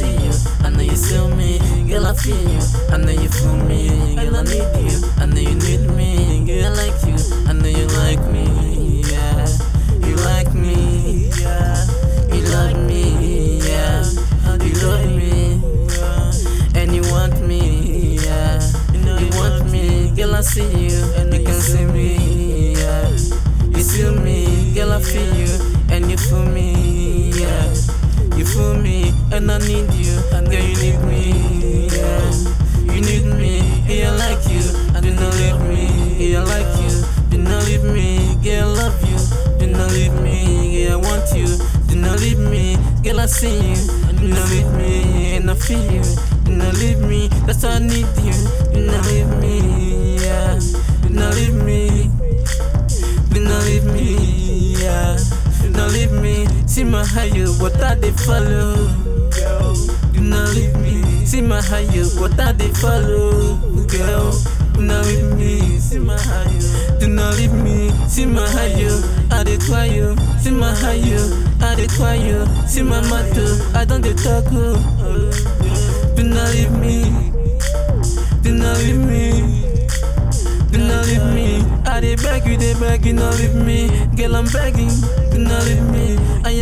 see you. I know you feel me, girl. I feel you. I know you feel me, girl. I need you. I know you need me, girl. I like you. I know you like me, yeah. You like me, yeah. You love me, yeah. You love me. And you want me, yeah. You want me, girl. I see you, and you can see me, yeah. You feel me, girl. I feel you and I need you, and girl, you need me, yeah. You need me, yeah, like you, and do not leave me, yeah, like you. Do not leave me, girl, love you. Do not leave me, yeah, I want you. Do not leave me, girl, I see you. Do not leave me, and I feel you. Do not leave me, that's why I need you. Do not leave me, yeah. Do not leave me. Do not leave me, yeah. Do not leave me. See my higher, what I they follow. My higher, what I they follow. Girl, do not leave me. See my higher. Do not leave me. See my higher, I they cry you. See my higher, I they cry you. See my matter, I don't they talk. Oh, oh. Do not leave me. Do not leave me. Do not leave me. I dey beg you, dey beg you, not leave me. Girl, I'm begging, do not leave me.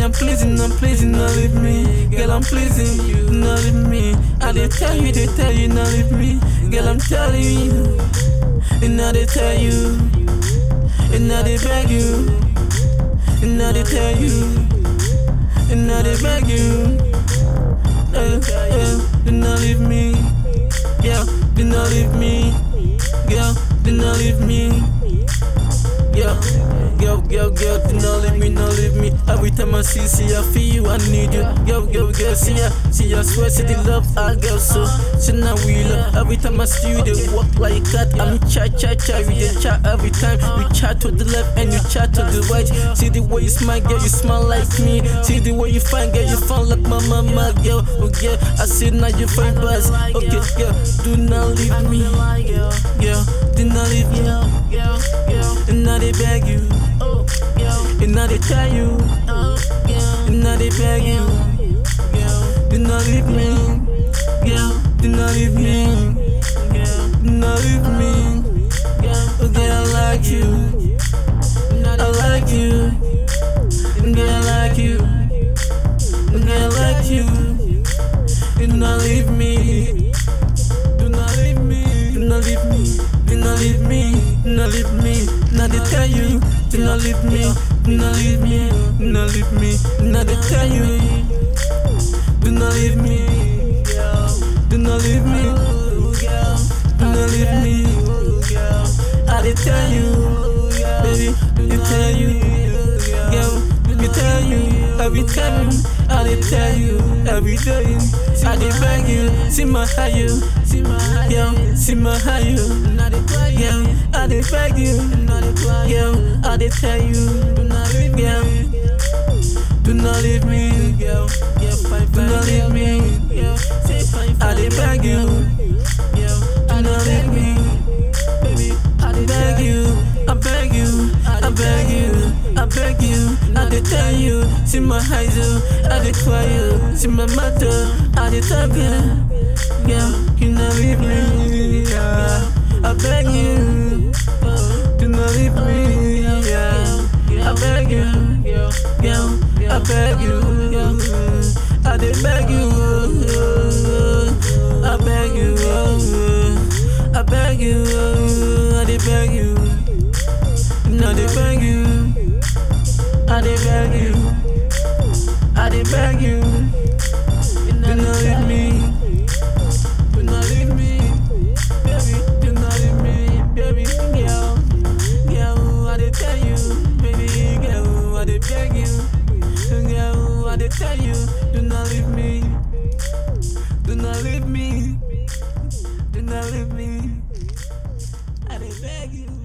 I am pleasing, I'm pleasing, not leave me. Girl, I'm pleasing you, not leave me. I dey tell you, they tell you, not leave me. Girl, I'm telling you, and now they tell you, and now they beg you, and now they tell you, and I dey beg you. Girl, girl, do not leave me, not leave me. Every time I see, see, I feel you, I need you. Girl, girl, girl, see ya, see, I swear, see the love I girl, so, so now we love. Every time I see you, they walk like that. I'm chat, chat, chat, we dey chat every time. You chat to the left and you chat to the right. See the way you smile, girl, you smile like me. See the way you find, girl, you fine like my mama, girl. Oh, yeah, I see now you find buzz. Okay, girl, do not leave me. Girl, do not leave me. And now they tell you. And now they beg you. Do not leave me. Do not leave me. Do not leave me. Oh, girl, I like you. I like you. Girl, I like you. Girl, I like you. Do not leave me. Do not leave me. Do not leave me. Do not leave me. Do not leave me. Now they tell you. Do not leave me. Do not leave me. Do not leave me. Now they tell you. Do not leave me. Do not leave me. Do not leave me. I they tell you, baby. They tell you, girl. They tell you every time. I they tell you every day. I they beg you, see my see my higher, see my higher. Girl, I they beg you, girl. I they tell you, girl. Do not leave me, girl. Do not leave me. I they beg you, do not leave me. I beg you, I beg you, I beg you, I beg you. I dey tell you, see my eyes, oh, I dey cry you, see my mother, oh. I dey talk you, girl, you not leave me, yeah. I beg you, oh. do not leave me, yeah. beg you. I did beg you. Do not leave me. Do not leave me. Baby, do not leave me. Baby, girl. Girl, I did tell you. Baby, girl, I did beg you. Girl, I did tell you. Do not leave me. Do not leave me. Do not leave me. I did beg you.